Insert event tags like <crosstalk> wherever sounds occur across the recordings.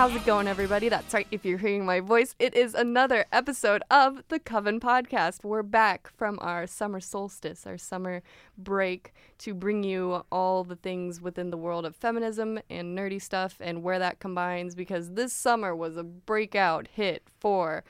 How's it going, everybody? That's right. If you're hearing my voice, it is another episode of the Coven Podcast. We're back from our summer solstice, our summer break, to bring you all the things within the world of feminism and nerdy stuff and where that combines because this summer was a breakout hit for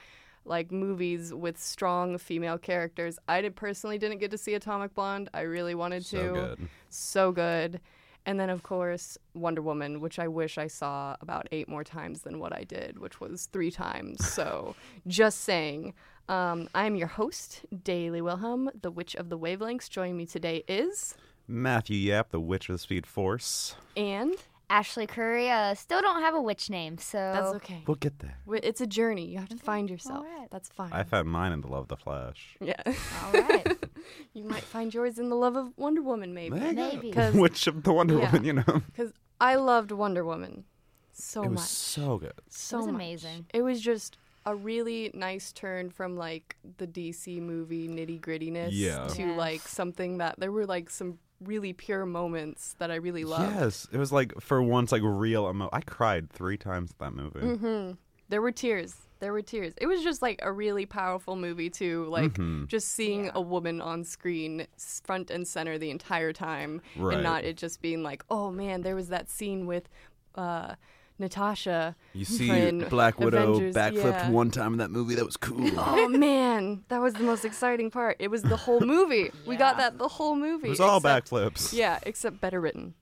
like movies with strong female characters. I did personally didn't get to see Atomic Blonde. I really wanted to. So good. So good. And then, of course, Wonder Woman, which I wish I saw about eight more times than what I did, which was three times. So, <laughs> just saying. Um, I'm your host, Daily Wilhelm, the Witch of the Wavelengths. Joining me today is. Matthew Yap, the Witch of the Speed Force. And. Ashley Curry. Uh, still don't have a witch name, so That's okay. We'll get there. Wi- It's a journey. You have to find yourself. All right. That's fine. I found mine in the Love of the Flash. yeah. all right. <laughs> you might find yours in the love of Wonder Woman, maybe. There you go. Maybe. <laughs> 'Cause- <laughs> Witch of the Wonder Yeah. Woman, you know. Because I loved Wonder Woman so it was much. so good. so was much. amazing. It was just a really nice turn from like the DC movie nitty grittiness Yeah. to Yes. like something that there were like some really pure moments that I really love. Yes, it was like for once like real emo. I cried three times that movie. hmm There were tears. There were tears. It was just like a really powerful movie too. Like Mhm. just seeing Yeah. a woman on screen front and center the entire time, Right. and not it just being like, oh man, there was that scene with. uh Natasha. You see Black Widow Avengers, backflipped yeah. one time in that movie. That was cool. Oh man, that was the most exciting part. It was the whole movie. We got that the whole movie. it was all except- backflips. Yeah, except better written.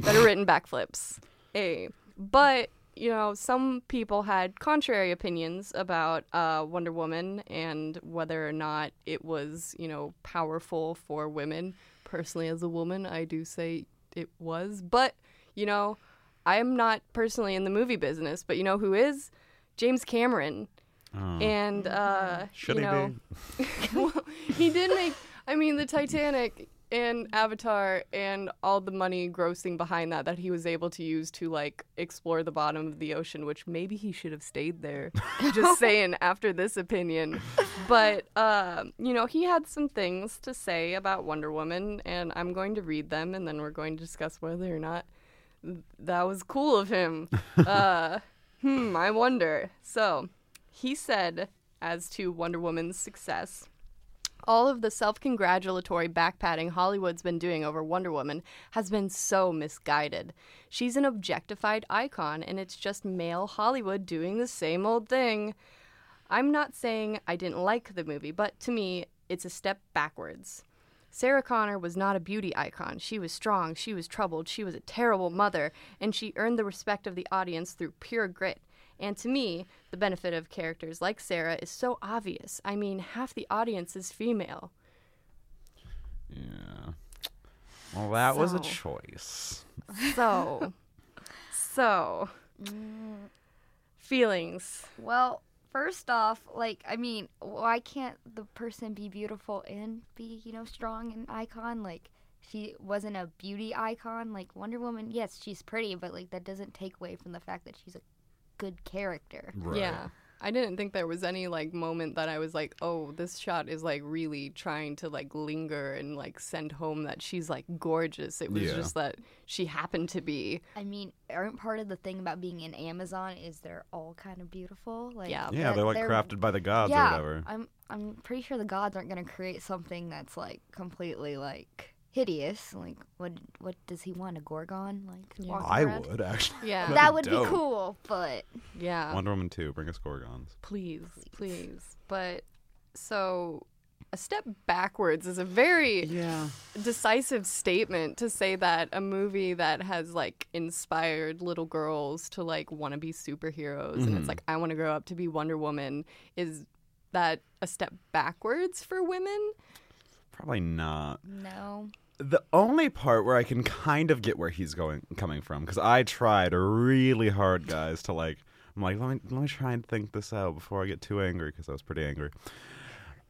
Better written backflips. A. But, you know, some people had contrary opinions about uh, Wonder Woman and whether or not it was, you know, powerful for women. Personally, as a woman, I do say it was. But, you know, I am not personally in the movie business, but you know who is? James Cameron Oh. and uh, Should you he know, <laughs> well, he did make. I mean, the Titanic and Avatar and all the money grossing behind that that he was able to use to like explore the bottom of the ocean, which maybe he should have stayed there. <laughs> Just saying, after this opinion, but uh, you know, he had some things to say about Wonder Woman, and I'm going to read them, and then we're going to discuss whether or not that was cool of him. <laughs> uh, hmm, I wonder. So, he said, as to Wonder Woman's success, all of the self congratulatory backpatting Hollywood's been doing over Wonder Woman has been so misguided. She's an objectified icon, and it's just male Hollywood doing the same old thing. I'm not saying I didn't like the movie, but to me, it's a step backwards. Sarah Connor was not a beauty icon. She was strong, she was troubled, she was a terrible mother, and she earned the respect of the audience through pure grit. And to me, the benefit of characters like Sarah is so obvious. I mean, half the audience is female. Yeah. Well, that was a choice. So, <laughs> so, mm. feelings. Well, first off, like I mean, why can't the person be beautiful and be you know strong and icon? Like she wasn't a beauty icon. Like Wonder Woman, yes, she's pretty, but like that doesn't take away from the fact that she's a good character. Right. Yeah. I didn't think there was any like moment that I was like, oh, this shot is like really trying to like linger and like send home that she's like gorgeous. It was Yeah. just that she happened to be. I mean, aren't part of the thing about being in Amazon is they're all kind of beautiful? Like Yeah. Yeah, that they're like crafted by the gods yeah, or whatever. I'm I'm pretty sure the gods aren't gonna create something that's like completely like hideous. Like what what does he want? A gorgon? Like Yeah. I around? would actually. Yeah. That'd That be would dope. be cool, but Yeah. Wonder Woman 2, bring us Gorgons. Please, please. But so a step backwards is a very Yeah. decisive statement to say that a movie that has like inspired little girls to like want to be superheroes and Mhm. it's like I want to grow up to be Wonder Woman is that a step backwards for women? Probably not. no. The only part where I can kind of get where he's going coming from, because I tried really hard, guys, to like. I'm like, let me let me try and think this out before I get too angry, because I was pretty angry.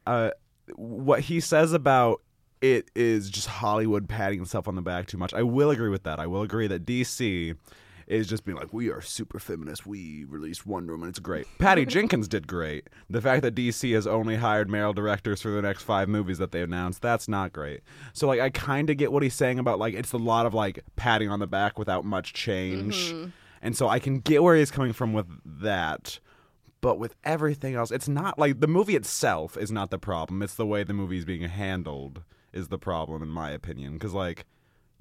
Uh, what he says about it is just Hollywood patting itself on the back too much. I will agree with that. I will agree that DC is just being like, we are super feminist. We released Wonder Woman. It's great. Patty <laughs> Jenkins did great. The fact that DC has only hired male directors for the next five movies that they announced, that's not great. So like, I kind of get what he's saying about like it's a lot of like patting on the back without much change. Mm-hmm. And so I can get where he's coming from with that. But with everything else, it's not like the movie itself is not the problem. It's the way the movie is being handled is the problem, in my opinion. Because, like,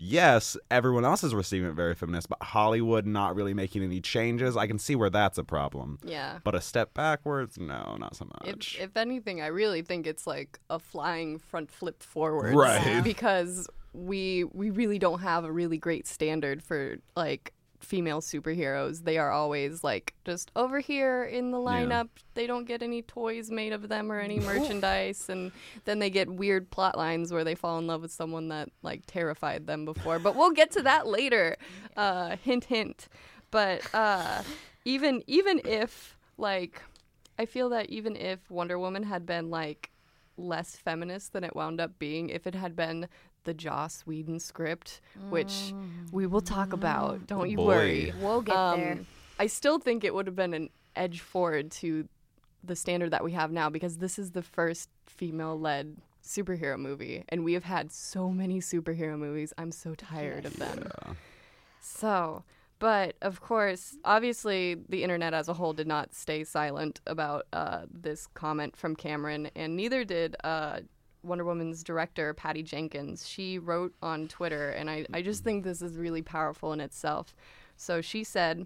yes, everyone else is receiving it very feminist, but Hollywood not really making any changes. I can see where that's a problem. Yeah. But a step backwards, no, not so If, much. if anything, I really think it's like a flying front flip forward, Right. Because we we really don't have a really great standard for like female superheroes. They are always like just over here in the lineup. They don't get any toys made of them or any merchandise, and then they get weird plot lines where they fall in love with someone that like terrified them before. But we'll get to that later. <laughs> Uh, hint, hint. But uh, even even if like I feel that even if Wonder Woman had been like less feminist than it wound up being, if it had been the Joss Whedon script, which we will talk about, don't you Boy. worry. We'll get there. Um, I still think it would have been an edge forward to the standard that we have now because this is the first female led superhero movie and we have had so many superhero movies. I'm so tired of them. Yeah. So, but of course, obviously, the internet as a whole did not stay silent about uh, this comment from Cameron, and neither did uh, Wonder Woman's director, Patty Jenkins. She wrote on Twitter, and I, I just think this is really powerful in itself. So she said,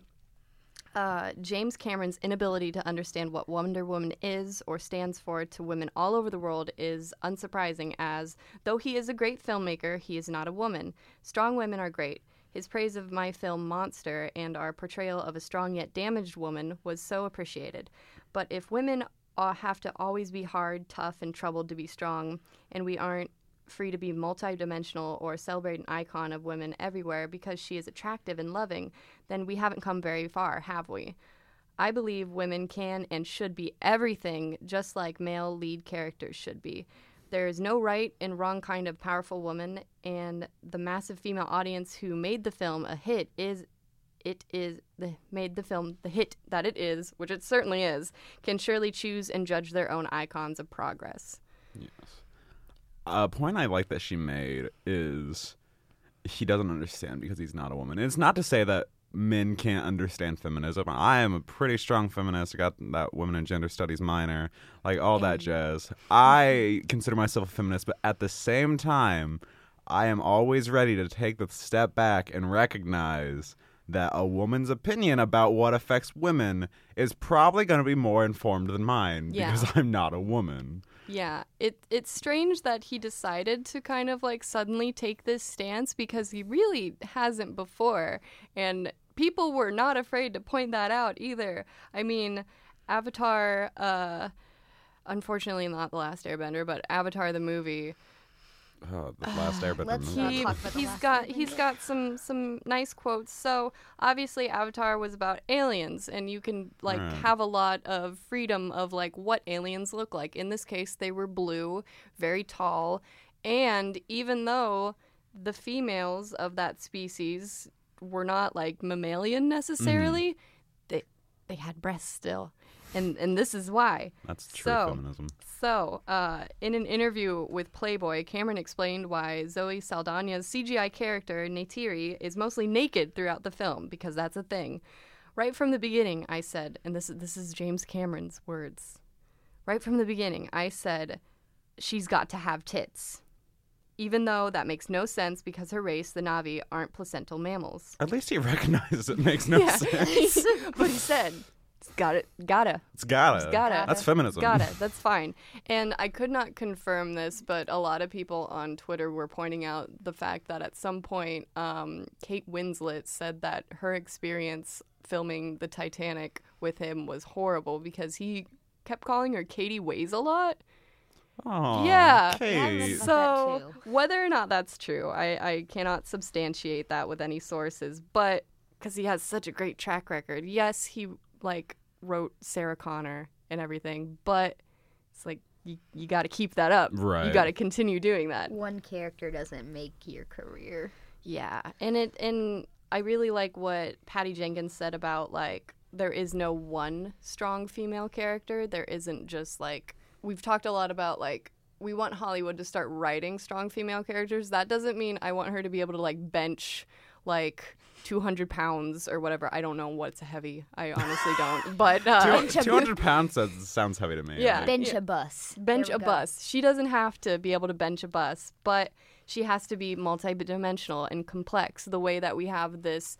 uh, James Cameron's inability to understand what Wonder Woman is or stands for to women all over the world is unsurprising, as though he is a great filmmaker, he is not a woman. Strong women are great. His praise of my film Monster and our portrayal of a strong yet damaged woman was so appreciated. But if women uh, have to always be hard, tough, and troubled to be strong, and we aren't free to be multidimensional or celebrate an icon of women everywhere because she is attractive and loving, then we haven't come very far, have we? I believe women can and should be everything just like male lead characters should be. There is no right and wrong kind of powerful woman, and the massive female audience who made the film a hit is it is the made the film the hit that it is, which it certainly is, can surely choose and judge their own icons of progress. A point I like that she made is he doesn't understand because he's not a woman. And it's not to say that men can't understand feminism. I am a pretty strong feminist. I got that women and gender studies minor, like all that jazz. I consider myself a feminist, but at the same time, I am always ready to take the step back and recognize that a woman's opinion about what affects women is probably going to be more informed than mine Yeah. because <laughs> I'm not a woman. Yeah, it it's strange that he decided to kind of like suddenly take this stance because he really hasn't before, and people were not afraid to point that out either. I mean, Avatar, uh, unfortunately not the Last Airbender, but Avatar the movie. Oh, the uh, last Airbender let's movie. not He, talk about The he's Last got he's Airbender. got some some nice quotes. So obviously Avatar was about aliens and you can like Right. have a lot of freedom of like what aliens look like. In this case they were blue, very tall, and even though the females of that species were not like mammalian mm-hmm. necessarily, they they had breasts still. And and this is why. That's true So- feminism. So, uh, in an interview with Playboy, Cameron explained why Zoe Saldana's CGI character, Neytiri, is mostly naked throughout the film, because that's a thing. Right from the beginning, I said, and this, this is James Cameron's words. Right from the beginning, I said, she's got to have tits. Even though that makes no sense because her race, the Na'vi, aren't placental mammals. At least he <laughs> recognizes it makes no Yeah. sense. <laughs> but he said, got it, gotta. It's gotta. It's gotta. That's feminism. Got it. <laughs> That's fine. And I could not confirm this, but a lot of people on Twitter were pointing out the fact that at some point, um, Kate Winslet said that her experience filming the Titanic with him was horrible because he kept calling her Katie Weighs a lot. Aw, Yeah. Kate. So whether or not that's true, I, I cannot substantiate that with any sources. But because he has such a great track record, yes, he like wrote Sarah Connor and everything, but it's like you, you got to keep that up. Right. You got to continue doing that. One character doesn't make your career. Yeah, and it and I really like what Patty Jenkins said about like there is no one strong female character. There isn't just like we've talked a lot about like we want Hollywood to start writing strong female characters. That doesn't mean I want her to be able to like bench like 200 pounds or whatever. I don't know what's heavy. I honestly don't. <laughs> But uh, 200 <laughs> pounds sounds, sounds heavy to me. Yeah. Like, Bench a bus. bench a go. bus. She doesn't have to be able to bench a bus, but she has to be multidimensional and complex. The way that we have this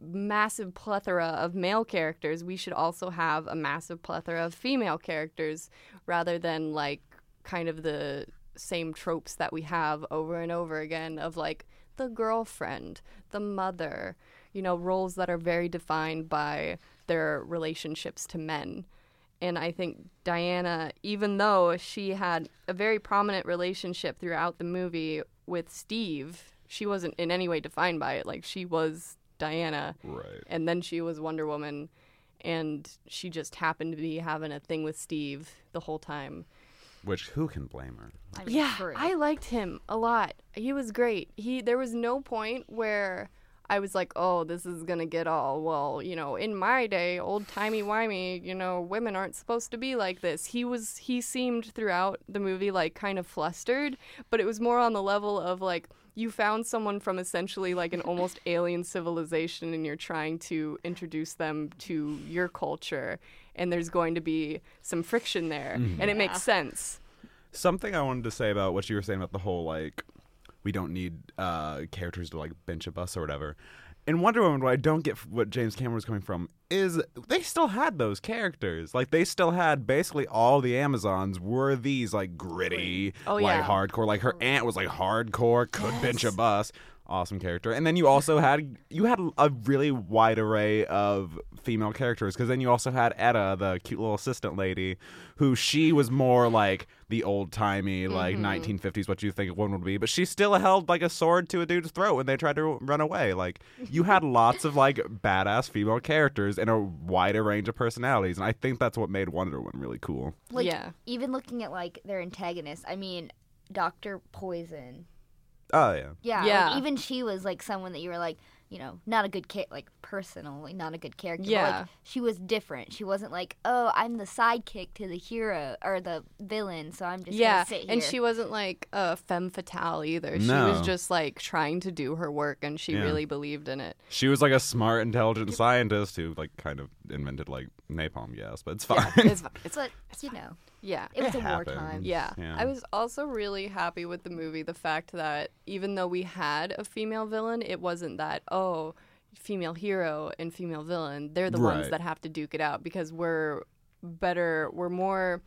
massive plethora of male characters, we should also have a massive plethora of female characters rather than like kind of the same tropes that we have over and over again of like the girlfriend, the mother, you know, roles that are very defined by their relationships to men. And I think Diana, even though she had a very prominent relationship throughout the movie with Steve, she wasn't in any way defined by it. Like she was Diana, Right. and then she was Wonder Woman, and she just happened to be having a thing with Steve the whole time. Which, who can blame her? I mean, Yeah, true. I liked him a lot. He was great. He there was no point where I was like, "Oh, this is gonna get all well." You know, in my day, old timey wimey, you know, women aren't supposed to be like this. He was. He seemed throughout the movie like kind of flustered, but it was more on the level of like you found someone from essentially like an almost <laughs> alien civilization, and you're trying to introduce them to your culture, and there's going to be some friction there, and it Yeah. makes sense. Something I wanted to say about what you were saying about the whole like we don't need uh, characters to like bench a bus or whatever. In Wonder Woman, what I don't get what James Cameron was coming from is they still had those characters. Like they still had basically all the Amazons were these like gritty, Oh, like yeah. hardcore. Like her mm. aunt was like hardcore, could bench a bus. Awesome character. And then you also had you had a really wide array of female characters because then you also had Etta, the cute little assistant lady, who she was more like the old timey like Mm-hmm. 1950s what you think one would be, but she still held like a sword to a dude's throat when they tried to run away. Like you had <laughs> lots of like badass female characters and a wider range of personalities, and I think that's what made Wonder Woman really cool. like Yeah. even looking at like their antagonists. I mean, Doctor Poison. Oh yeah. Yeah, Yeah. Like, even she was like someone that you were like, you know, not a good cha- like personally, not a good character. but, Yeah. like, she was different. She wasn't like, oh, I'm the sidekick to the hero or the villain, so I'm just yeah, gonna sit here. and she wasn't like a femme fatale either. No. She was just like trying to do her work, and she Yeah. really believed in it. She was like a smart, intelligent scientist who like kind of invented like napalm, yes, but it's fine. Yeah, it's, <laughs> fi- it's but you know, yeah. it was It a happens. wartime. Yeah. Yeah. I was also really happy with the movie. The fact that even though we had a female villain, it wasn't that, oh, female hero and female villain. They're the ones that have to duke it out because we're better, we're more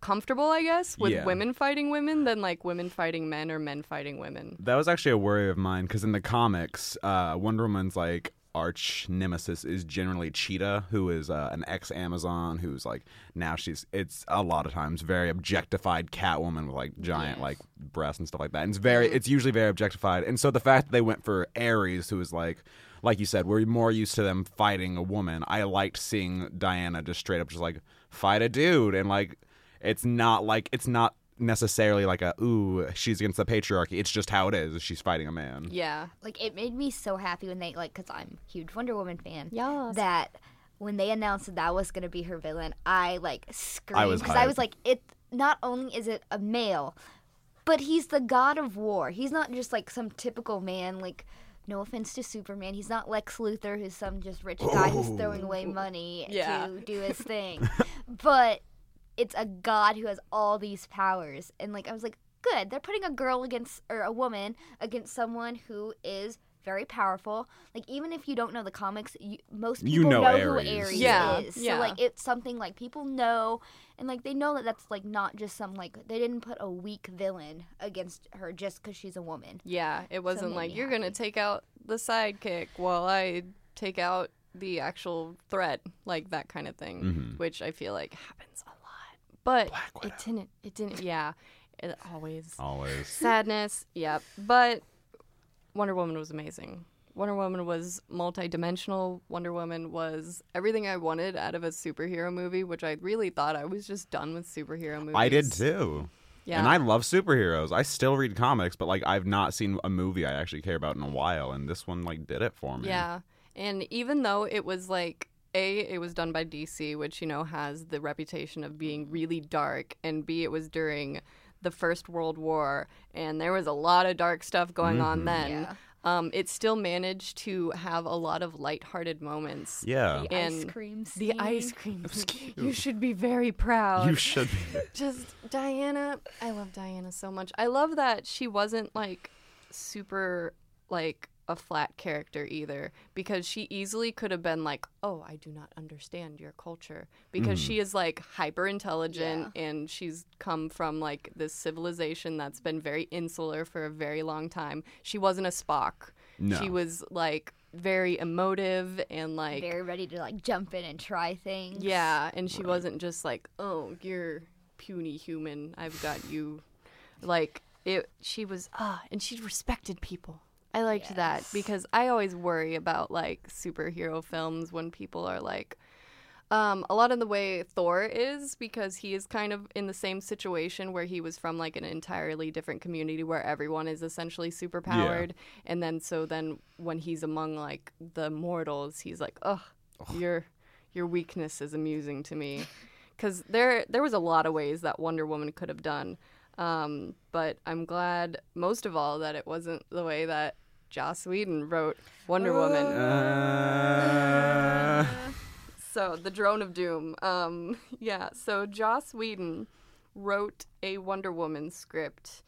comfortable, I guess, with Yeah. women fighting women than like women fighting men or men fighting women. That was actually a worry of mine because in the comics, uh, Wonder Woman's like arch nemesis is generally Cheetah, who is uh, an ex Amazon who's like now she's it's a lot of times very objectified Catwoman with like giant Yes. like breasts and stuff like that. And it's very it's usually very objectified. And so the fact that they went for Ares, who is like like you said, we're more used to them fighting a woman. I liked seeing Diana just straight up just like fight a dude and like it's not like it's not necessarily like a ooh she's against the patriarchy it's just how it is she's fighting a man Yeah. Like it made me so happy when they like, cause I'm a huge Wonder Woman fan. Yes. That when they announced that that was gonna be her villain, I like screamed because I was like, it. Not only is it a male, but he's the god of war. He's not just like some typical man. Like, no offense to Superman, he's not Lex Luthor, who's some just rich guy who's oh. throwing away money Yeah. to do his thing. <laughs> but it's a god who has all these powers, and like I was like, good. They're putting a girl against or a woman against someone who is very powerful. Like even if you don't know the comics, you, most people You know who Ares. Ares Yeah, is. yeah. So like it's something like people know, and like they know that that's like not just some like they didn't put a weak villain against her just because she's a woman. Yeah, it wasn't made like you're gonna take out the sidekick while I take out the actual threat, like that kind of thing, Mhm. which I feel like happens a lot. But it didn't. It didn't. Yeah, it always always sadness. Yep. But Wonder Woman was amazing. Wonder Woman was multi-dimensional. Wonder Woman was everything I wanted out of a superhero movie, which I really thought I was just done with superhero movies. i did too Yeah. and i love superheroes i still read comics but like i've not seen a movie i actually care about in a while and this one like did it for me Yeah. And even though it was like A, it was done by DC, which, you know, has the reputation of being really dark, and B, it was during the First World War, and there was a lot of dark stuff going on then. Yeah. um, it still managed to have a lot of lighthearted moments. Yeah. The ice And cream The ice cream. was cute. You should be very proud. You should be. <laughs> just Diana. I love Diana so much. I love that she wasn't like super like a flat character either because she easily could have been like, "Oh, I do not understand your culture." Because she is like hyper intelligent and she's come from like this civilization that's been very insular for a very long time. She wasn't a Spock. No. She was like very emotive and like Very ready to like jump in and try things. yeah, and she wasn't just like, "Oh, you're puny human. I've got you." Like it she was ah, and she respected people. I liked that because I always worry about like superhero films when people are like um, a lot of the way Thor is because he is kind of in the same situation where he was from like an entirely different community where everyone is essentially super powered, and then so then when he's among like the mortals, he's like, "Ugh, your your weakness is amusing to me," because there there was a lot of ways that Wonder Woman could have done, um, but I'm glad most of all that it wasn't the way that Joss Whedon wrote Wonder Woman. Uh, <laughs> So the drone of doom. Um, <laughs> yeah. So Joss Whedon wrote a Wonder Woman script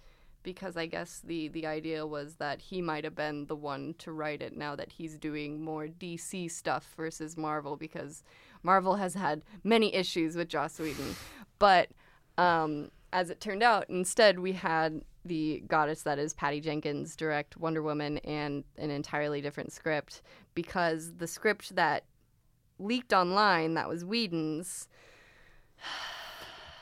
because I guess the the idea was that he might have been the one to write it now that he's doing more DC stuff versus Marvel because Marvel has had many issues with Joss Whedon, but um, as it turned out, instead we had the goddess that is Patty Jenkins direct Wonder Woman and an entirely different script because the script that leaked online that was Whedon's. <sighs>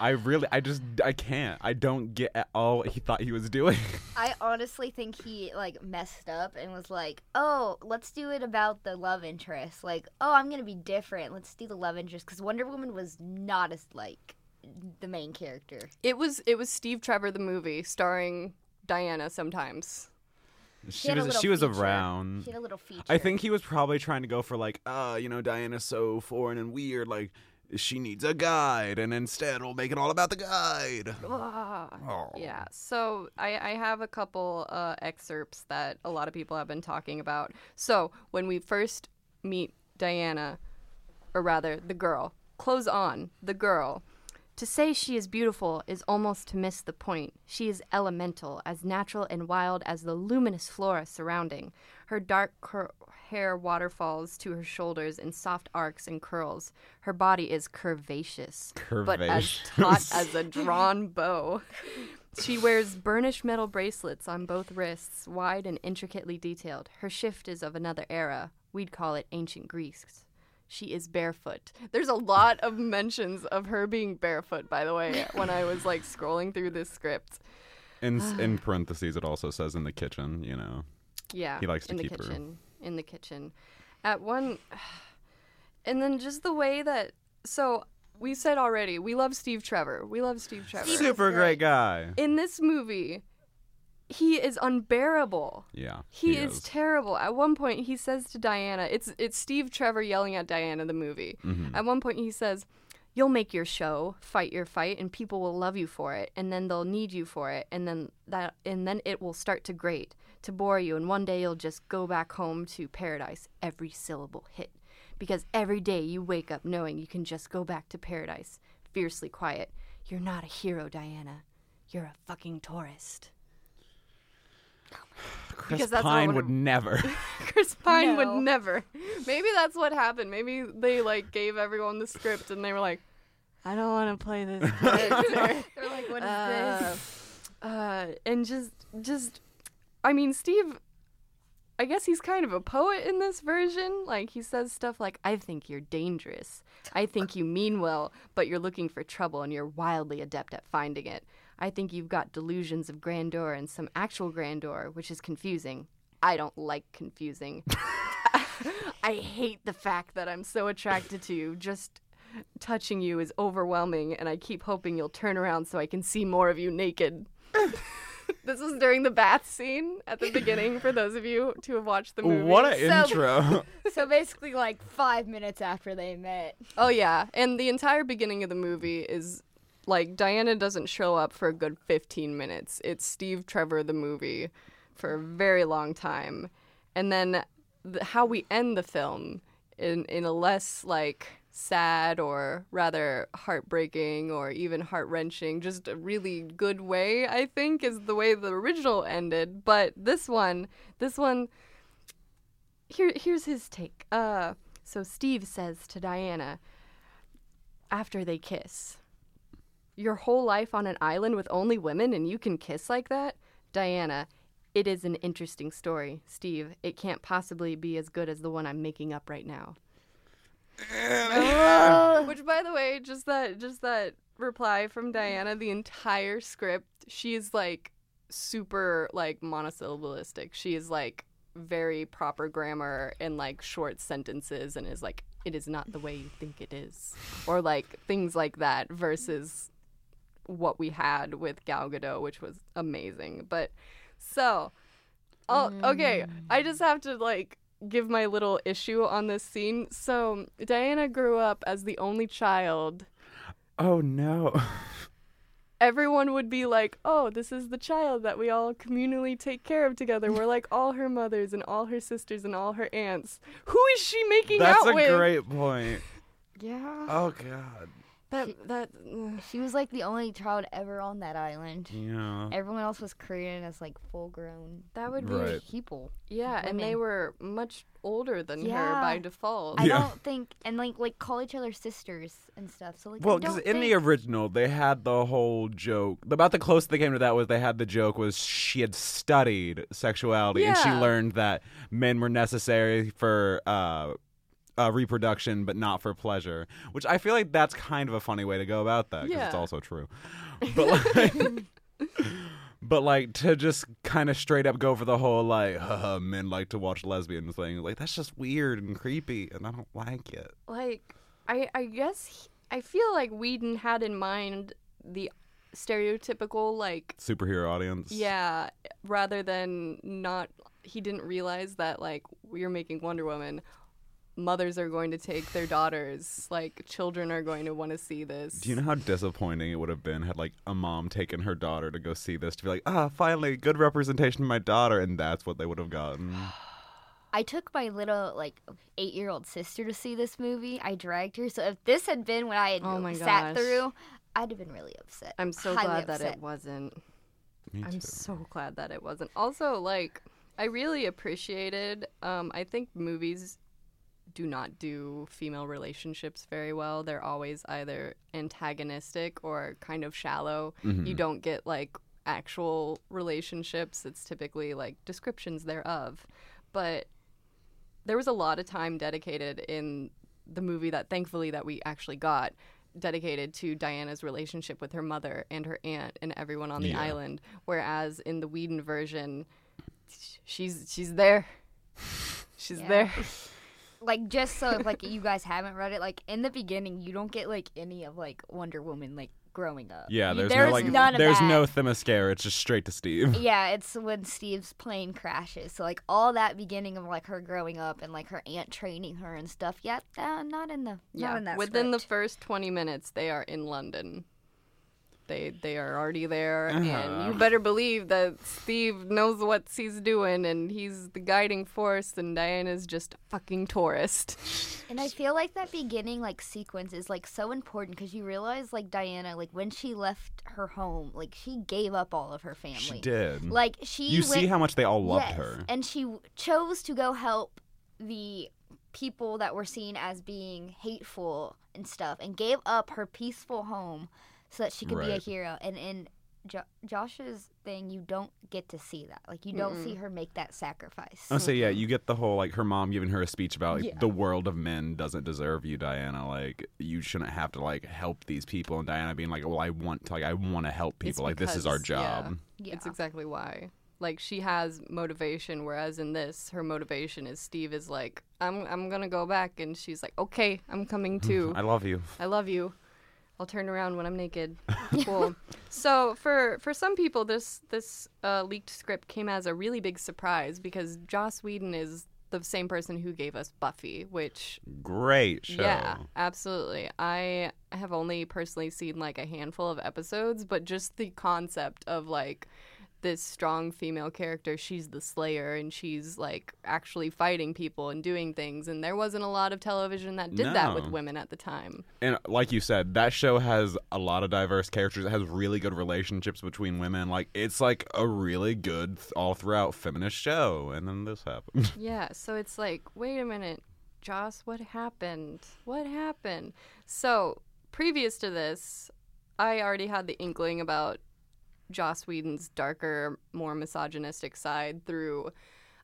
I really, I just, I can't. I don't get at all what he thought he was doing. <laughs> I honestly think he like messed up and was like, "Oh, let's do it about the love interest." Like, "Oh, I'm gonna be different. Let's do the love interest." Because Wonder Woman was not as like the main character. It was it was Steve Trevor the movie starring Diana sometimes. she had was, she was feature. around. She had a little feature. I think he was probably trying to go for like, uh, you know, Diana's so foreign and weird, like she needs a guide, and instead we'll make it all about the guide. Oh. Yeah. So I, I have a couple uh, excerpts that a lot of people have been talking about. So when we first meet Diana, or rather the girl, clothes on, the girl. To say she is beautiful is almost to miss the point. She is elemental, as natural and wild as the luminous flora surrounding. Her dark cur- hair waterfalls to her shoulders in soft arcs and curls. Her body is curvaceous, but as taut <laughs> as a drawn bow. She wears burnished metal bracelets on both wrists, wide and intricately detailed. Her shift is of another era. We'd call it ancient Greece. She is barefoot. There's a lot of mentions of her being barefoot, by the way, when I was like scrolling through this script. In in <sighs> parentheses, it also says in the kitchen. You know, Yeah. He likes to in the keep her- In the kitchen. At one <sighs> and then just the way that so we said already, we love Steve Trevor. We love Steve Trevor. Steve- super great. great guy. in this movie, he is unbearable. Yeah, He, is terrible. At one point, he says to Diana, "It's it's Steve Trevor yelling at Diana the movie." Mhm. At one point, he says, "You'll make your show, fight your fight, and people will love you for it, and then they'll need you for it, and then that, and then it will start to grate, to bore you, and one day you'll just go back home to paradise. Every syllable hit, because every day you wake up knowing you can just go back to paradise, fiercely quiet. You're not a hero, Diana. You're a fucking tourist." Chris because that's all Pine would never. <laughs> Chris Pine No. would never. Maybe that's what happened. Maybe they like gave everyone the script and they were like, I don't want to play this <laughs> character. They're like, "What is <laughs> uh, this?" uh, and just, just, I mean, Steve. I guess he's kind of a poet in this version. Like he says stuff like, "I think you're dangerous. I think you mean well, but you're looking for trouble and you're wildly adept at finding it. I think you've got delusions of grandeur and some actual grandeur, which is confusing. I don't like confusing. <laughs> I hate the fact that I'm so attracted to you. Just touching you is overwhelming, and I keep hoping you'll turn around so I can see more of you naked. <laughs> this was during the bath scene at the beginning for those of you to have watched the movie. what an So- intro! <laughs> so basically, like five minutes after they met. Oh yeah, and the entire beginning of the movie is like Diana doesn't show up for a good 15 minutes. It's Steve Trevor the movie for a very long time. and then the, how we end the film in in a less like sad or rather heartbreaking or even heart wrenching, just a really good way, I think, is the way the original ended. But this one, this one, here, here's his take. Uh, so Steve says to Diana after they kiss, Your whole life on an island with only women and you can kiss like that? Diana, it is an interesting story. Steve, it can't possibly be as good as the one I'm making up right now. Eh, oh. Which, by the way, just that, just that reply from Diana, the entire script, she is like super like monosyllabistic. She is like very proper grammar and like short sentences, and is like, "It is not the way you think it is," or like things like that. Versus what we had with Gal Gadot, which was amazing. But so, oh, okay, I mm. just have to like give my little issue on this scene. So Diana grew up as the only child. Oh no. Everyone would be like, "Oh, this is the child that we all communally take care of together." We're like all her mothers and all her sisters and all her aunts. Who is she making That's out with?" That's a great point. yeah. Oh god. That that. ugh. She was like the only child ever on that island. Yeah. Everyone else was created as like full grown That would be Right. people. yeah, and they were much older than her by default. I Yeah. don't think and like like call each other sisters and stuff. So like Well, because don't in the original, they had the whole joke. About the closest they came to that was they had the joke was she had studied sexuality and she learned that men were necessary for uh, uh, reproduction, but not for pleasure. Which I feel like that's kind of a funny way to go about that because it's also true. <laughs> But like, but like to just kind of straight up go for the whole like <laughs> Haha, men like to watch lesbians thing. Like that's just weird and creepy, and I don't like it. like I I guess he- I feel like Whedon had in mind the stereotypical like Superhero audience. yeah rather than not he didn't realize that like you're making Wonder Woman mothers are going to take their daughters like children are going to want to see this Do you know how disappointing it would have been had like a mom taken her daughter to go see this to be like, ah, finally good representation of my daughter, and that's what they would have gotten. <sighs> I took my little like eight year old sister to see this movie. I dragged her. So if this had been what I had Oh my sat gosh. through, I'd have been really upset. I'm so Highly glad that it wasn't Me I'm so glad that it wasn't. Also, like, I really appreciated. Um, I think movies do not do female relationships very well. They're always either antagonistic or kind of shallow. Mm-hmm. You don't get like actual relationships. It's typically like descriptions thereof. But there was a lot of time dedicated in the movie that thankfully that we actually got dedicated to Diana's relationship with her mother and her aunt and everyone on the Yeah. island whereas in the Whedon version she's she's there <laughs> she's Yeah. there <laughs> like just so if like you guys haven't read it, like in the beginning, you don't get like any of like Wonder Woman like growing up. Yeah, You- there's, no like, none of there's that. no Themyscira. It's just straight to Steve. <laughs> Yeah, it's when Steve's plane crashes. So like all that beginning of like her growing up and like her aunt training her and stuff. Yeah, uh, not in the not in that within the first 20 minutes they are in London they they are already there Uh-huh. and you better believe that Steve knows what he's doing and he's the guiding force and Diana's just a fucking tourist And I feel like that beginning like sequence is like so important because you realize like Diana like when she left her home like she gave up all of her family. She did. Like she you went, see how much they all loved Yes, her. and she w- chose to go help the people that were seen as being hateful and stuff, and gave up her peaceful home so that she could be a hero. And in jo- Josh's thing, you don't get to see that. Like you don't see her make that sacrifice. Oh, say, yeah, you get the whole like her mom giving her a speech about like, Yeah. the world of men doesn't deserve you, Diana. Like you shouldn't have to like help these people, and Diana being like, well, I want to, like I want to help It's people. Like this is our because- yeah. job. yeah. it's exactly why like she has motivation whereas in this her motivation is Steve is like I'm I'm going to go back and she's like okay I'm coming <laughs> too I love you. I love you. I'll turn around when I'm naked. <laughs> cool. So for for some people, this this uh, leaked script came as a really big surprise because Joss Whedon is the same person who gave us Buffy, which Great show. yeah, absolutely. I have only personally seen like a handful of episodes, but just the concept of like this strong female character. She's the slayer and she's like actually fighting people and doing things. And there wasn't a lot of television that did that with women at the time. And like you said, that show has a lot of diverse characters. It has really good relationships between women. Like it's like a really good all throughout feminist show. And then this happened. <laughs> Yeah, so it's like, wait a minute, Joss, what happened? What happened? So, previous to this, I already had the inkling about Joss Whedon's darker, more misogynistic side through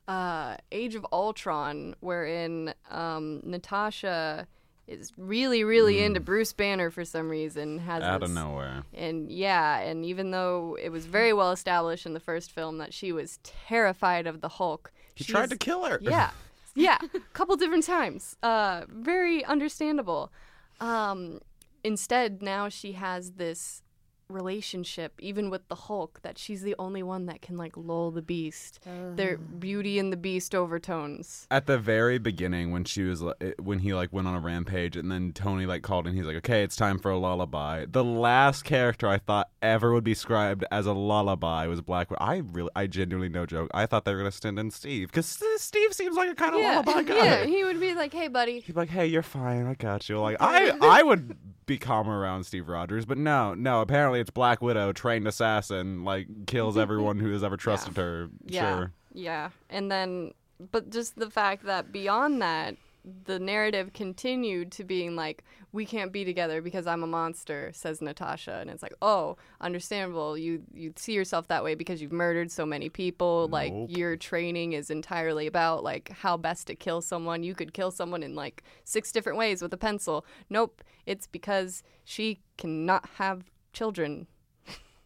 uh, Age of Ultron, wherein um, Natasha is really, really into Bruce Banner for some reason. Has Out of nowhere. and yeah, and even though it was very well established in the first film that she was terrified of the Hulk, He tried to kill her. yeah, <laughs> yeah, a couple different times. Uh, very understandable. Um, instead, now she has this relationship, even with the Hulk, that she's the only one that can like lull the beast. Their Beauty and the Beast overtones. At the very beginning, when she was when he like went on a rampage, and then Tony like called and he's like, "Okay, it's time for a lullaby." The last character I thought ever would be described as a lullaby was Black. Widow. I really, I genuinely no joke. I thought they were gonna stand in Steve because Steve seems like a kind of Yeah, lullaby <laughs> guy. yeah. He would be like, "Hey, buddy, He'd be like, "Hey, you're fine. I got you." Like, I, I would be calmer around Steve Rogers, but no, no. Apparently, it's Black Widow, trained assassin, like kills <laughs> everyone who has ever trusted her. Yeah. Sure. Yeah. And then, but just the fact that beyond that, the narrative continued to being like, we can't be together because I'm a monster, says Natasha. And it's like, oh, understandable. You you see yourself that way because you've murdered so many people. Like your training is entirely about like how best to kill someone. You could kill someone in like six different ways with a pencil. Nope. It's because she cannot have children.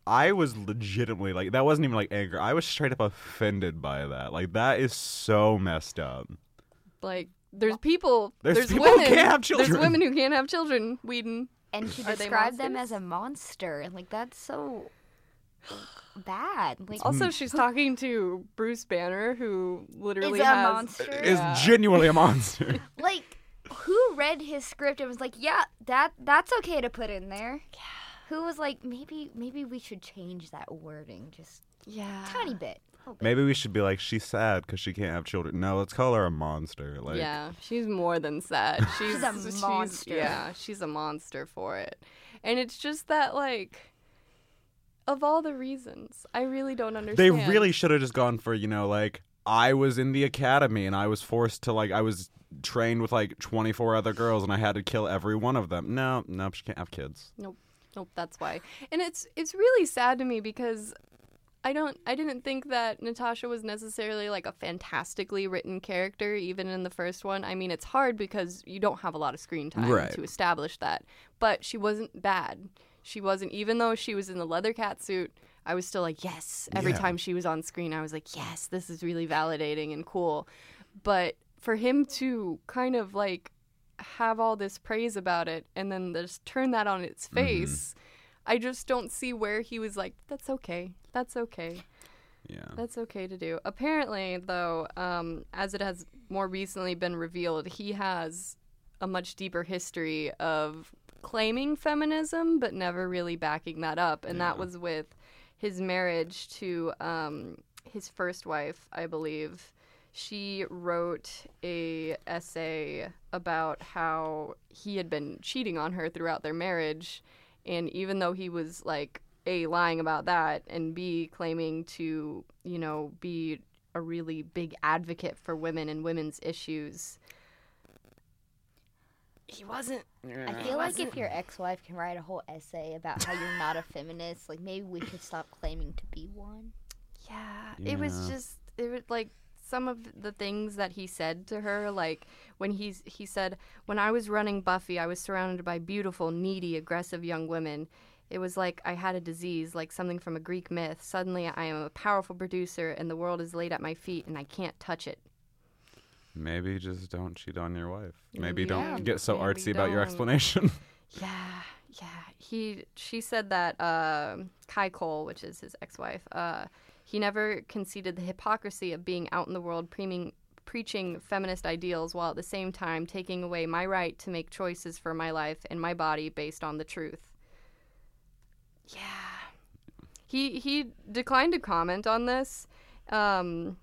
I was legitimately like, that wasn't even like anger. I was straight up offended by that. Like, that is so messed up. Like there's people There's people who women can't have There's women who can't have children. Whedon. And she Are they described them as a monster, and like that's so bad. Like, Also, hmm. she's talking to Bruce Banner, who literally is a has monster. Is Yeah. genuinely a monster. <laughs> like, who read his script and was like, "Yeah, that that's okay to put in there." Yeah. Who was like, maybe maybe we should change that wording just yeah, tiny bit. Oh, little bit." Maybe we should be like, she's sad because she can't have children. No, let's call her a monster. Like, yeah, she's more than sad. <laughs> She's, a monster. yeah, she's a monster for it, and it's just that like, of all the reasons, I really don't understand. They really should have just gone for, you know, like, I was in the academy and I was forced to, like, I was trained with, like, 24 other girls and I had to kill every one of them. No, nope, she can't have kids. Nope. Nope, that's why. And it's it's really sad to me because I don't I didn't think that Natasha was necessarily like a fantastically written character even in the first one. I mean, it's hard because you don't have a lot of screen time Right. to establish that. But she wasn't bad. She wasn't even though she was in the leather cat suit, I was still like, "Yes." Every Yeah. time she was on screen, I was like, "Yes, this is really validating and cool." But for him to kind of like have all this praise about it and then just turn that on its mm-hmm. face, I just don't see where he was like, that's okay. That's okay. Yeah. That's okay to do. Apparently, though, um, as it has more recently been revealed, he has a much deeper history of claiming feminism but never really backing that up. And that was with his marriage to um, his first wife, I believe. She wrote a essay about how he had been cheating on her throughout their marriage, and even though he was like a lying about that and b claiming to you know be a really big advocate for women and women's issues, he wasn't. I feel like if your ex-wife can write a whole essay about how you're not a feminist, like maybe we should stop claiming to be one. Yeah, it was just it was like some of the things that he said to her like when he's he said when I was running Buffy I was surrounded by beautiful needy aggressive young women it was like I had a disease like something from a Greek myth suddenly I am a powerful producer and the world is laid at my feet and I can't touch it Maybe just don't cheat on your wife. Maybe Maybe don't don't. get so artsy about your explanation. <laughs> Yeah, yeah. He she said that uh, Kai Cole, which is his ex-wife, uh, he never conceded the hypocrisy of being out in the world preaching preaching feminist ideals while at the same time taking away my right to make choices for my life and my body based on the truth. Yeah. he he declined to comment on this. Um,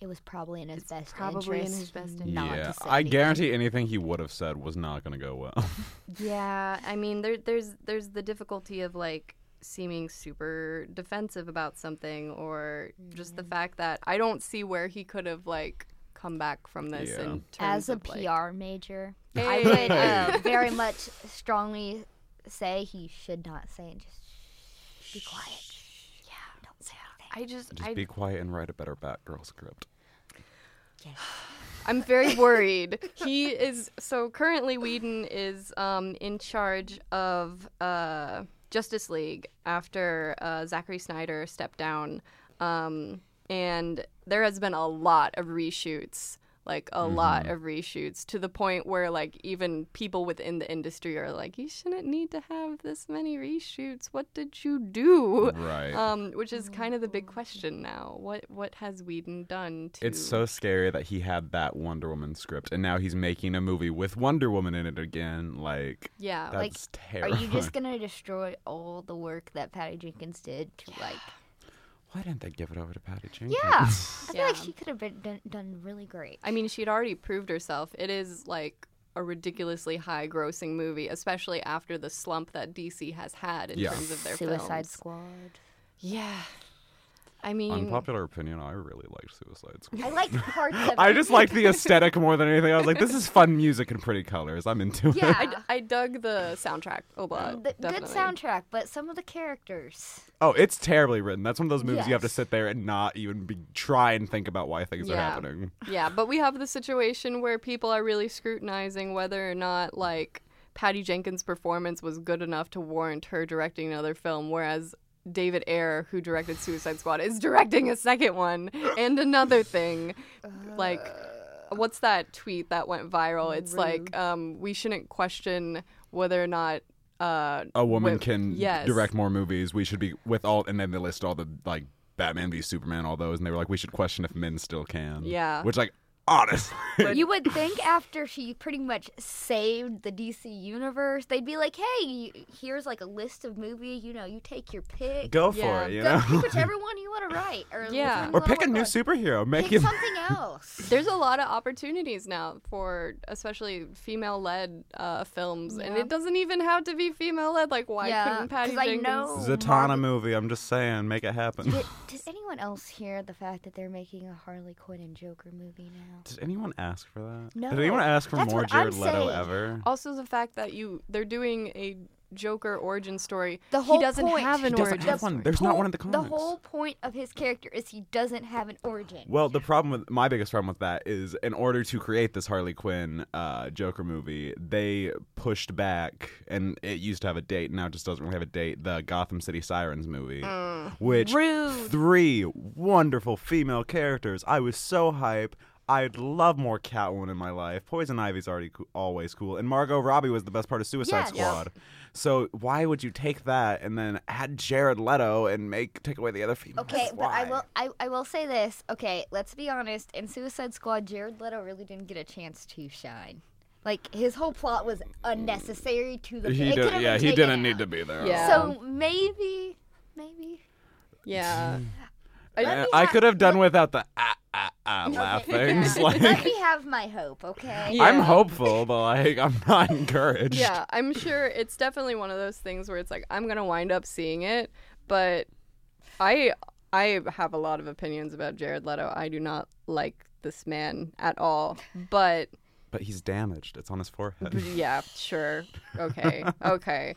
It was probably in his best probably in interest. his best not to yeah, say I anything. guarantee anything he would have said was not going to go well. <laughs> yeah, I mean, there there's there's the difficulty of like seeming super defensive about something, or just Mm. the fact that I don't see where he could have like come back from this. Yeah. In As a of, like- PR major, <laughs> I would uh, <laughs> very much strongly say he should not say it. Just be quiet. Yeah, don't say anything. I just, Just I, be quiet and write a better Batgirl script. <sighs> I'm very worried. he is so currently Whedon is um, in charge of uh, Justice League after uh, Zachary Snyder stepped down, um, and there has been a lot of reshoots. Like a lot of reshoots to the point where like even people within the industry are like, you shouldn't need to have this many reshoots. What did you do? Right. Um, which is kind of the big question now. What what has Whedon done to? It's so scary that he had that Wonder Woman script, and now he's making a movie with Wonder Woman in it again. Like, yeah. like, that's Are you just <laughs> gonna destroy all the work that Patty Jenkins did to like? Why didn't they give it over to Patty Jenkins? Yeah, <laughs> I <laughs> feel like she could have been done, done really great. I mean, she'd already proved herself. It is like a ridiculously high grossing movie, especially after the slump that DC has had in Yeah. terms of their Suicide films. Squad. Yeah. I mean, Unpopular opinion, I really liked Suicide Squad. I liked <laughs> parts of I just liked the <laughs> aesthetic more than anything. I was like, this is fun music and pretty colors. I'm into it. Yeah, I, d- I dug the soundtrack a lot. Um, the, good definitely. soundtrack, but some of the characters. Oh, it's terribly written. That's one of those movies you have to sit there and not even be, try and think about why things are Yeah. happening. Yeah, but we have the situation where people are really scrutinizing whether or not like Patty Jenkins' performance was good enough to warrant her directing another film, whereas David Ayer, who directed Suicide Squad, is directing a second one and another thing. Like, what's that tweet that went viral? It's like, um, we shouldn't question whether or not uh, A woman wi- can yes. direct more movies. We should be with all, and then they list all the like Batman v Superman, all those, and they were like, we should question if men still can. Yeah. Which, like, honestly, <laughs> You would think after she pretty much saved the DC universe, they'd be like, "Hey, here's like a list of movies. You know, you take your pick. go for Yeah. it. You Go know. pick whichever <laughs> one you want to write, or Yeah. you or pick a new on. superhero. Make Pick it. <laughs> something else. There's a lot of opportunities now for especially female-led uh, films, and it doesn't even have to be female-led. Like, why Yeah, couldn't Patty 'cause I Jenkins? know- Zatanna Marvel- movie. I'm just saying, make it happen. Did, did anyone else hear the fact that they're making a Harley Quinn and Joker movie now? Did anyone ask for that? No. Did anyone ask for That's more what I'm Jared Leto saying. ever? Also, the fact that you they're doing a Joker origin story. The whole he doesn't point- have an He doesn't origin have one. story. There's not one in the comics. The whole point of his character is he doesn't have an origin. Well, the problem with my biggest problem with that is, in order to create this Harley Quinn uh, Joker movie, they pushed back, and it used to have a date. Now it just doesn't really have a date. The Gotham City Sirens movie, which Rude. three wonderful female characters. I was so hype. I'd love more Catwoman in my life. Poison Ivy's already co- always cool, and Margot Robbie was the best part of Suicide Yes. Squad. So why would you take that and then add Jared Leto and make take away the other females? Okay, but I will I, I will say this. Okay, let's be honest. In Suicide Squad, Jared Leto really didn't get a chance to shine. Like his whole plot was unnecessary to the. He did, could've yeah, he didn't need to be there. Yeah. So maybe, maybe. Yeah. <sighs> <sighs> Let Uh, I could have done without the ah ah ah laugh things. Yeah. <laughs> Like Let me have my hope, okay? Yeah. I'm hopeful, but like I'm not <laughs> encouraged. Yeah, I'm sure it's definitely one of those things where it's like I'm gonna wind up seeing it, but I I have a lot of opinions about Jared Leto. I do not like this man at all. But But he's damaged. It's on his forehead. yeah, sure, okay, <laughs> okay.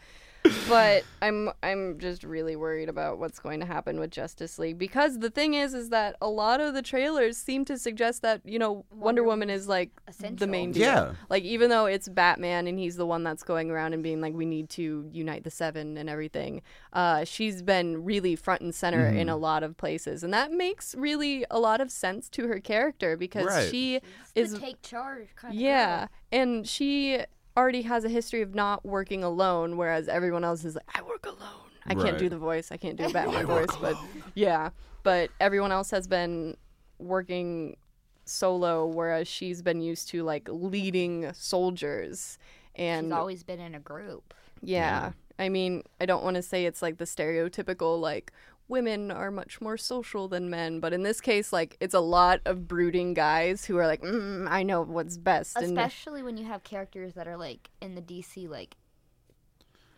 But I'm I'm just really worried about what's going to happen with Justice League because the thing is is that a lot of the trailers seem to suggest that you know Wonder, Woman is like the main deal. Yeah. Like even though it's Batman and he's the one that's going around and being like we need to unite the seven and everything, uh, she's been really front and center in Mm-hmm. a lot of places, and that makes really a lot of sense to her character because Right. she It's is the take charge kind of. yeah, and she already has a history of not working alone, whereas everyone else is like, I work alone. I can't do the voice. I can't do <laughs> a Batman voice, but yeah. But everyone else has been working solo, whereas she's been used to like leading soldiers, And She's and always been in a group. yeah. I mean, I don't want to say it's like the stereotypical like women are much more social than men, but in this case, like it's a lot of brooding guys who are like, mm, I know what's best. and Especially when you have characters that are like in the DC like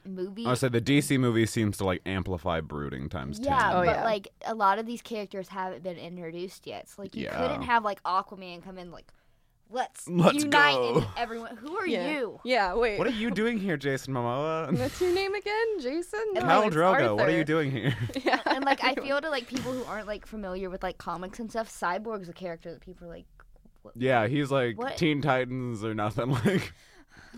movie. I said the DC movie seems to like amplify brooding times yeah, ten. Oh, but yeah. like a lot of these characters haven't been introduced yet. So like you Yeah. couldn't have like Aquaman come in like, let's, Let's unite go." and everyone. Who are yeah. you? Yeah, wait. What are you doing here, Jason Momoa? <laughs> What's your name again, Jason? No, Khal it's Drogo, what are you doing here? <laughs> Yeah, And like I feel to like people who aren't like familiar with like comics and stuff, Cyborg's a character that people are like. yeah, he's like What? Teen Titans or nothing. <laughs> Like,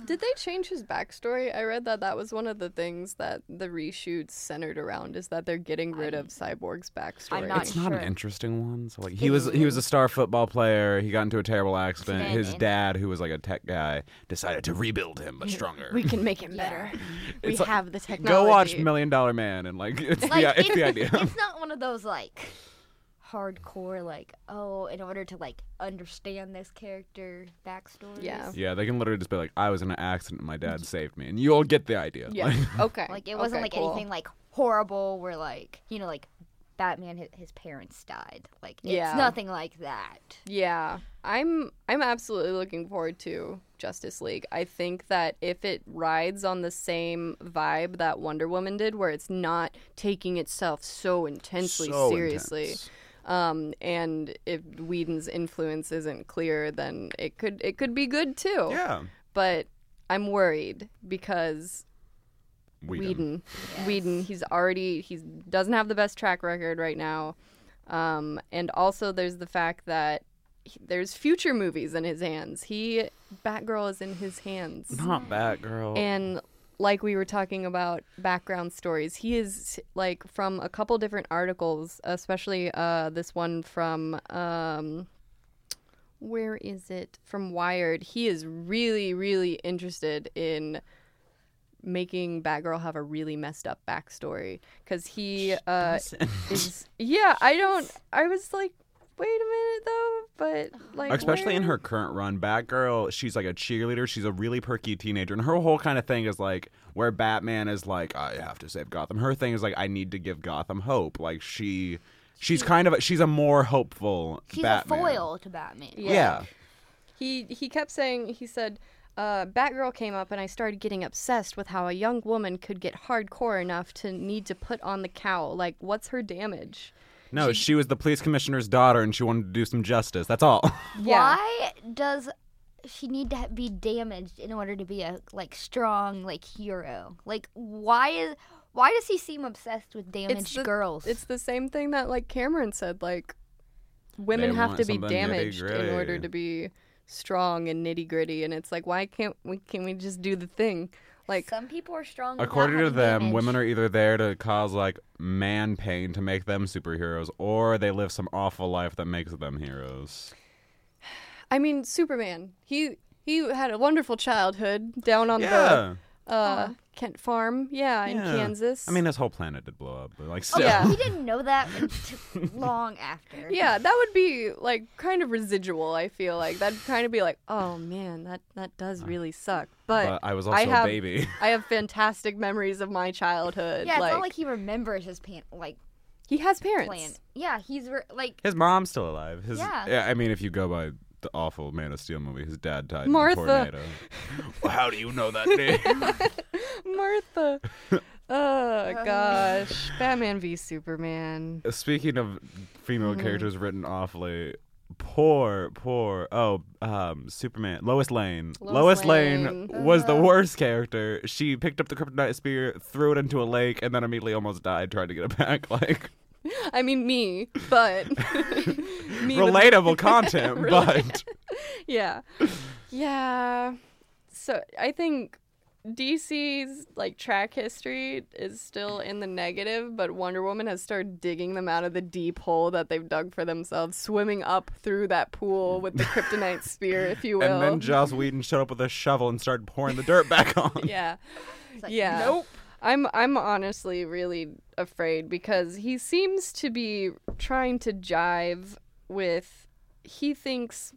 Did they change his backstory? I read that that was one of the things that the reshoots centered around is that they're getting rid of Cyborg's backstory. I'm not it's not an interesting one. So like, he was he was a star football player. He got into a terrible accident. Accident His dad, who was like a tech guy, decided to rebuild him, but <laughs> stronger. We can make him better. <laughs> We like- have the technology. Go watch Million Dollar Man, and like, it's Like the it's the <laughs> idea. It's not one of those like hardcore like oh in order to like understand this character backstory. Yeah. Yeah, they can literally just be like, "I was in an accident, and my dad <laughs> saved me," and you all get the idea. Yeah. Like, <laughs> okay. Like it wasn't Okay, like cool. anything like horrible where like you know like Batman his, his parents died. Like it's Yeah. nothing like that. Yeah, I'm I'm absolutely looking forward to Justice League. I think that if it rides on the same vibe that Wonder Woman did, where it's not taking itself so intensely so seriously, intense. Um, and if Whedon's influence isn't clear, then it could it could be good too. Yeah, But I'm worried because Whedon. Whedon. Whedon. He's already he doesn't have the best track record right now, um, and also there's the fact that he- there's future movies in his hands. He Batgirl is in his hands, Not Batgirl. and like we were talking about background stories, he is like from a couple different articles, especially uh, this one from. Um, where is it from Wired? He is really, really interested in making Batgirl have a really messed up backstory because he uh, is. Yeah, I don't. I was like, wait a minute though, but like, Especially in her current run, Batgirl, she's like a cheerleader. She's a really perky teenager, and her whole kind of thing is like where Batman is like, I have to save Gotham. Her thing is like, I need to give Gotham hope. Like she, she's kind of, a, she's a more hopeful She's Batman. a foil to Batman. Yeah. He he kept saying he said. Uh, Batgirl came up and I started getting obsessed with how a young woman could get hardcore enough to need to put on the cowl. Like, what's her damage? No, she, was the police commissioner's daughter, and she wanted to do some justice. That's all. <laughs> Yeah. Why does she need to be damaged in order to be a like strong like hero? Like why is why does he seem obsessed with damaged the- girls? It's the same thing that like Cameron said. Like, women They have to be damaged in order to be strong and nitty gritty. And it's like, why can't we? Can we just do the thing? Like, Some people are strong. According to them, damage. women are either there to cause like man pain to make them superheroes, or they live some awful life that makes them heroes. <sighs> I mean, Superman. He he had a wonderful childhood down on Yeah. the uh, Kent farm. Yeah, in Yeah. Kansas. I mean, this whole planet did blow up, but like Oh, still. Yeah. he didn't know that <laughs> until long after. yeah, that would be like kind of residual. I feel like that'd kind of be like, oh man, that that does really suck. But, But I was also I have a baby. <laughs> I have fantastic memories of my childhood. Yeah, it's like, not like he remembers his pan like he has parents. plan. Yeah, he's re- like His mom's still alive. His, Yeah. I mean, if you go by the awful Man of Steel movie, his dad died Martha. in a tornado. well, how do you know that name? <laughs> Martha. oh gosh, Batman v Superman. Speaking of female Mm-hmm. characters written awfully, poor, poor. Oh, um, Superman. Lois Lane. Lois Lane, Lane. was the Uh. worst character. She picked up the kryptonite spear, threw it into a lake, and then immediately almost died trying to get it back. <laughs> Like I mean me, but <laughs> me with- relatable <laughs> content, but <laughs> yeah, yeah. So I think DC's like track history is still in the negative, but Wonder Woman has started digging them out of the deep hole that they've dug for themselves, swimming up through that pool with the kryptonite spear, if you will. and then Joss Whedon showed up with a shovel and started pouring the dirt back on. yeah. like, yeah. Nope. I'm I'm honestly really afraid because he seems to be trying to jive with he thinks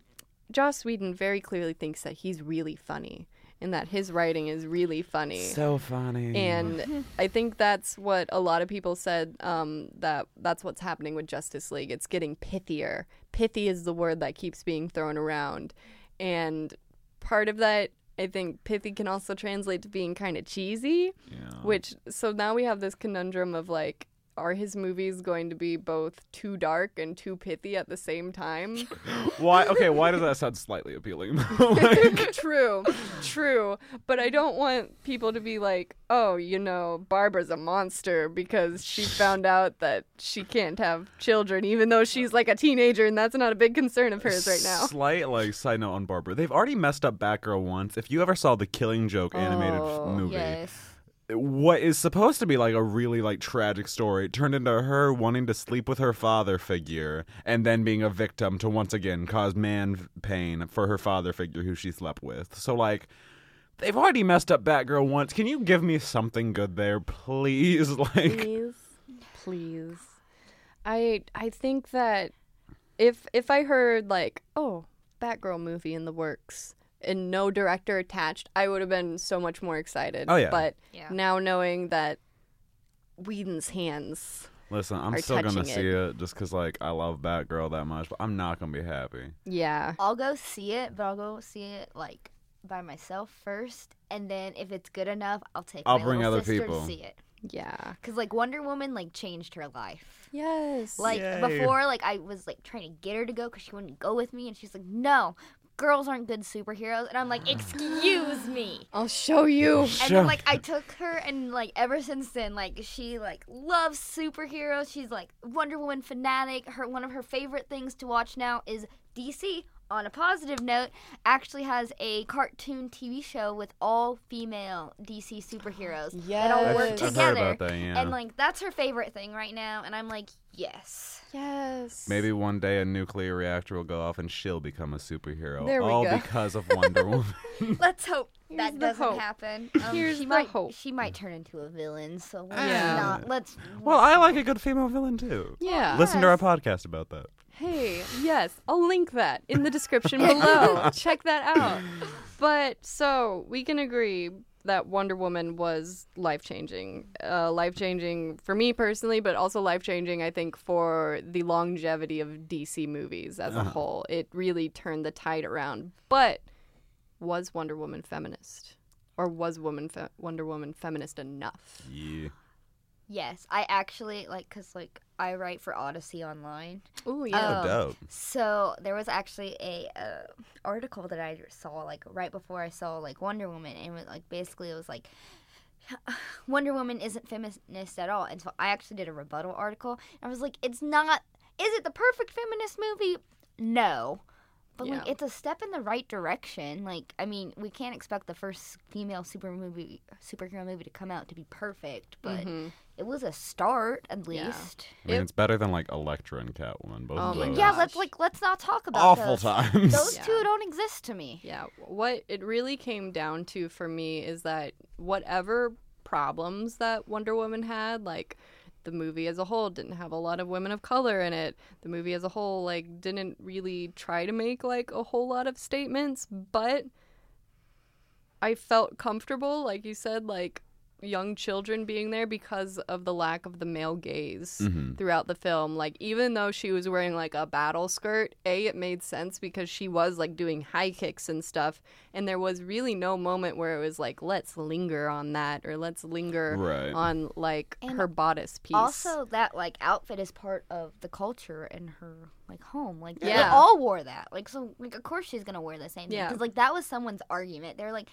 Joss Whedon very clearly thinks that he's really funny. and that his writing is really funny. So funny. And I think that's what a lot of people said. Um, that that's what's happening with Justice League. It's getting pithier. Pithy is the word that keeps being thrown around, and part of that, I think, pithy can also translate to being kind of cheesy. yeah. Which so now we have this conundrum of like, are his movies going to be both too dark and too pithy at the same time? <laughs> why? Okay, why does that sound slightly appealing? <laughs> like, <laughs> true, true. But I don't want people to be like, oh, you know, Barbara's a monster because she found out that she can't have children, even though she's like a teenager, and that's not a big concern of hers right now. Slight like side note on Barbara. They've already messed up Batgirl once. If you ever saw the Killing Joke animated Oh, movie, Yes. What is supposed to be like a really like tragic story turned into her wanting to sleep with her father figure and then being a victim to once again cause man pain for her father figure who she slept with. So like they've already messed up Batgirl once. Can you give me something good there, please? <laughs> Like Please, please. I I think that if if I heard like, oh, Batgirl movie in the works and no director attached, I would have been so much more excited. Oh, yeah. But Yeah. now knowing that Whedon's hands, listen, I'm are still gonna touching see it just cuz like I love Batgirl that much, but I'm not going to be happy. yeah, I'll go see it, but I'll go see it like by myself first, and then if it's good enough, I'll take. I'll my bring other people. to see it. yeah, Cause like Wonder Woman like changed her life. yes, Like Yay. before, like I was like trying to get her to go because she wouldn't go with me, and she's like, "No, girls aren't good superheroes," and I'm like, "Excuse me." I'll show you. And Sure. then like I took her, and like ever since then, like she like loves superheroes. She's like Wonder Woman fanatic. Her one of her favorite things to watch now is DC. On a positive note, actually has a cartoon TV show with all female DC superheroes that all work I've- I've heard together. about that, yeah. And like that's her favorite thing right now, and I'm like, yes. Yes. Maybe one day a nuclear reactor will go off and she'll become a superhero. There we all go. because of Wonder <laughs> Woman. Let's hope Here's that the doesn't hope. happen. Um, Here's she the might, hope. She might turn into a villain, so let's Yeah. not. Let's. well, I like a good female villain too. Yeah. Listen to our podcast about that. Hey, yes, I'll link that in the description below. <laughs> Check that out. But so we can agree that Wonder Woman was life changing. Uh, life changing for me personally, but also life changing, I think, for the longevity of DC movies as a Uh-huh. whole. It really turned the tide around. But was Wonder Woman feminist? Or was woman fe- Wonder Woman feminist enough? Yeah. Yes, I actually like because like I write for Odyssey Online. Oh yeah. Oh, dope. So there was actually a uh, article that I saw like right before I saw like Wonder Woman, and it was, like basically it was like <sighs> Wonder Woman isn't feminist at all. And so I actually did a rebuttal article. And I was like, it's not. Is it the perfect feminist movie? No. But like it's a step in the right direction. Like I mean, we can't expect the first female super movie superhero movie to come out to be perfect, but Mhm. It was a start at Yeah. least. I mean, It- it's better than like Elektra and Catwoman. Both Oh my those. Yeah, let's like let's not talk about Awful those. times. Those <laughs> Yeah. two don't exist to me. Yeah, what it really came down to for me is that whatever problems that Wonder Woman had, like the movie as a whole didn't have a lot of women of color in it. The movie as a whole like didn't really try to make like a whole lot of statements, but I felt comfortable, like you said, like young children being there because of the lack of the male gaze Mhm. throughout the film. Like even though she was wearing like a battle skirt, A it made sense because she was like doing high kicks and stuff and there was really no moment where it was like let's linger on that or let's linger Right. on like And her bodice piece. Also, that like outfit is part of the culture in her like home. Like they Yeah. all wore that. Like so, like of course she's gonna wear the same thing. Yeah. Because like that was someone's argument. They're like,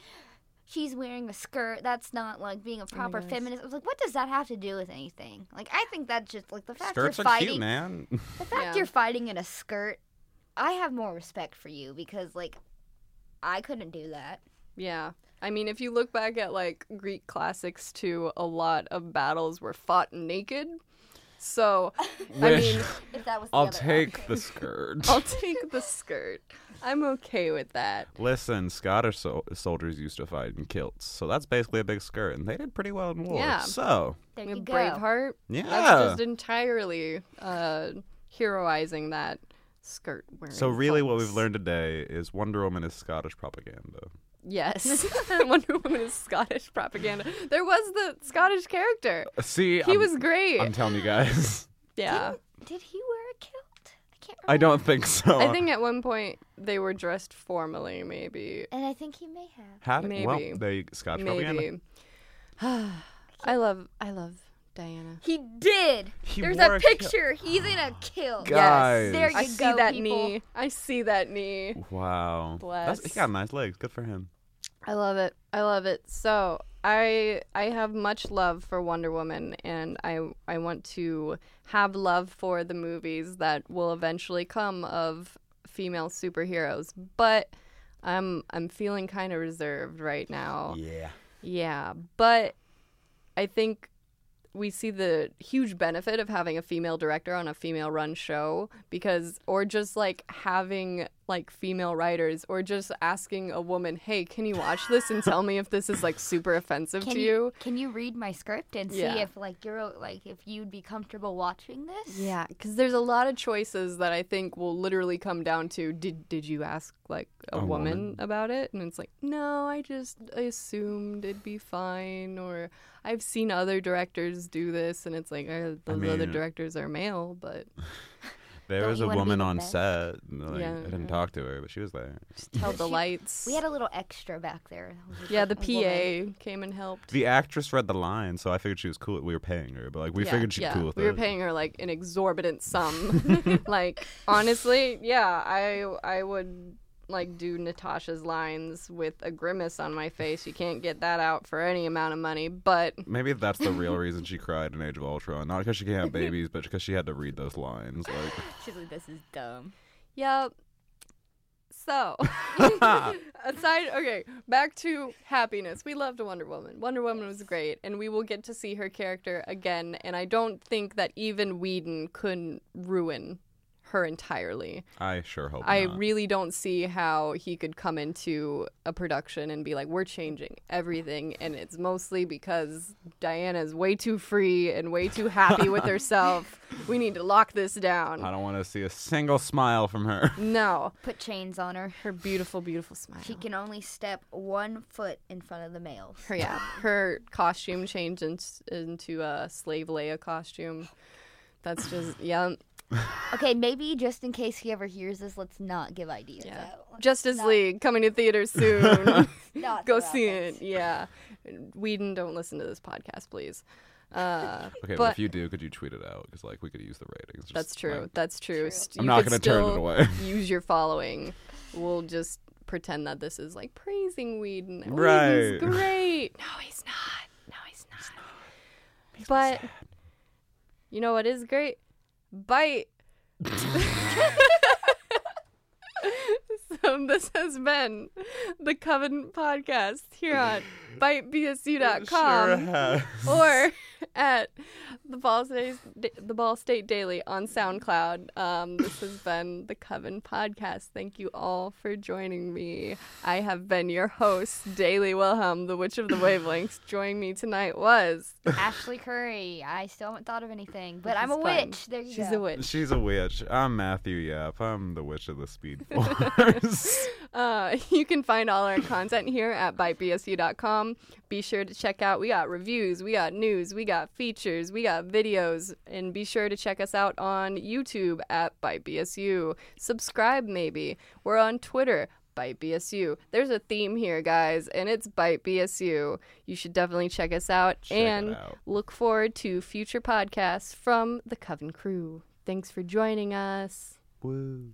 she's wearing a skirt. That's not like being a oh proper gosh. feminist. I was like, what does that have to do with anything? Like I think that's just like the fact Skirts you're are fighting. cute, man. <laughs> The fact Yeah. you're fighting in a skirt, I have more respect for you because like I couldn't do that. Yeah. I mean, if you look back at like Greek classics too, a lot of battles were fought naked. So, I mean, If that was the I'll other take option. the <laughs> skirt. I'll take the skirt. I'm okay with that. Listen, Scottish sol- soldiers used to fight in kilts, so that's basically a big skirt, and they did pretty well in war. Yeah. So, There Yeah, you go. Braveheart. yeah. That's just entirely uh, heroizing that skirt wearing. so really, what we've learned today is Wonder Woman is Scottish propaganda. Yes, <laughs> <laughs> Wonder Woman is Scottish propaganda. There was the Scottish character. See, He I'm, was great. I'm telling you guys, <laughs> yeah, Did he wear a kilt? I <laughs> can't. I don't think so. I think at one point they were dressed formally, maybe. And I think he may have. Had maybe. well, there you Scotch propaganda. Maybe. <sighs> I love, I love Diana. He did. He There's wore a a kilt. picture. He's in a kill. Guys. There you I go, see that people. knee. I see that knee. Wow, That's, he Bless. got nice legs. Good for him. I love it. I love it. So I I have much love for Wonder Woman, and I I want to have love for the movies that will eventually come of female superheroes. But I'm I'm feeling kind of reserved right now. Yeah. Yeah, but I think we see the huge benefit of having a female director on a female run show because or just like having like female writers or just asking a woman, "Hey, can you watch this and tell me if this is like super offensive Can to you, you?" can you read my script and see if like you're like if you'd be comfortable watching this? Yeah, cuz there's a lot of choices that I think will literally come down to did did you ask like a, A woman, woman. about it? And it's like, "No, I just I assumed it'd be fine." Or I've seen other directors do this and it's like uh, those other mean- directors are male, but <laughs> There Don't was a woman on best? set. Like, Yeah, I didn't yeah. talk to her, but she was there. just held the She- lights. We had a little extra back there. Yeah, the a woman. PA came and helped. The actress read the line, so I figured she was cool. We were paying her, but like we yeah, figured she'd yeah. cool with we were paying her like an exorbitant sum. <laughs> <laughs> like honestly, yeah, I I would like do Natasha's lines with a grimace on my face. You can't get that out for any amount of money, but Maybe that's the real <laughs> reason she cried in Age of Ultron. Not because she can't have <laughs> babies, but because she had to read those lines. Like, <laughs> She's like, this is dumb. Yep. So, aside, okay, back to happiness. We loved Wonder Woman. Wonder Woman was great, and we will get to see her character again. And I don't think that even Whedon couldn't ruin her entirely. I sure hope I not. really don't see how he could come into a production and be like, "We're changing everything," and it's mostly because Diana's way too free and way too happy with <laughs> herself. We need to lock this down. I don't want to see a single smile from her. <laughs> No, Put chains on her. her beautiful, beautiful smile. She can only step one foot in front of the males. her yeah, her costume changed in, into a slave Leia costume. That's just yeah. <laughs> Okay, maybe just in case he ever hears this, let's not give ideas Yeah. out. Let's Justice not- League coming to theaters <laughs> soon. <laughs> Go see things. it. Yeah, Whedon, don't listen to this podcast, please. Uh, Okay, but, but if you do, could you tweet it out? Because like we could use the ratings. Just, that's true. like, That's true. True. St- I'm not gonna turn it away. Use your following. We'll just pretend that this is like praising Whedon. Right. Whedon's great. No, he's not. No, he's not. but you know what is great? Bite. so this has been the Covenant podcast here on <laughs> bitebsu.com Sure has. or <laughs> at the Ball State the Ball State Daily on SoundCloud. Um, this has been the Coven Podcast. Thank you all for joining me. I have been your host, Daily Wilhelm, the Witch of the Wavelengths. Joining me tonight was Ashley Curry. I still haven't thought of anything, but Which I'm a fun. witch. There you she's go. a witch. She's a witch. I'm Matthew Yap. I'm the witch of the Speed <laughs> Force. <laughs> Uh, you can find all our content here at bitebsu.com. Be sure to check out. We got reviews, we got news, we got features, we got videos, and be sure to check us out on YouTube at bitebsu. Subscribe, maybe. We're on Twitter. Bite BSU. There's a theme here, guys, and it's Bite BSU. You should definitely check us out Check and out. look forward to future podcasts from the Coven crew. Thanks for joining us. Woo.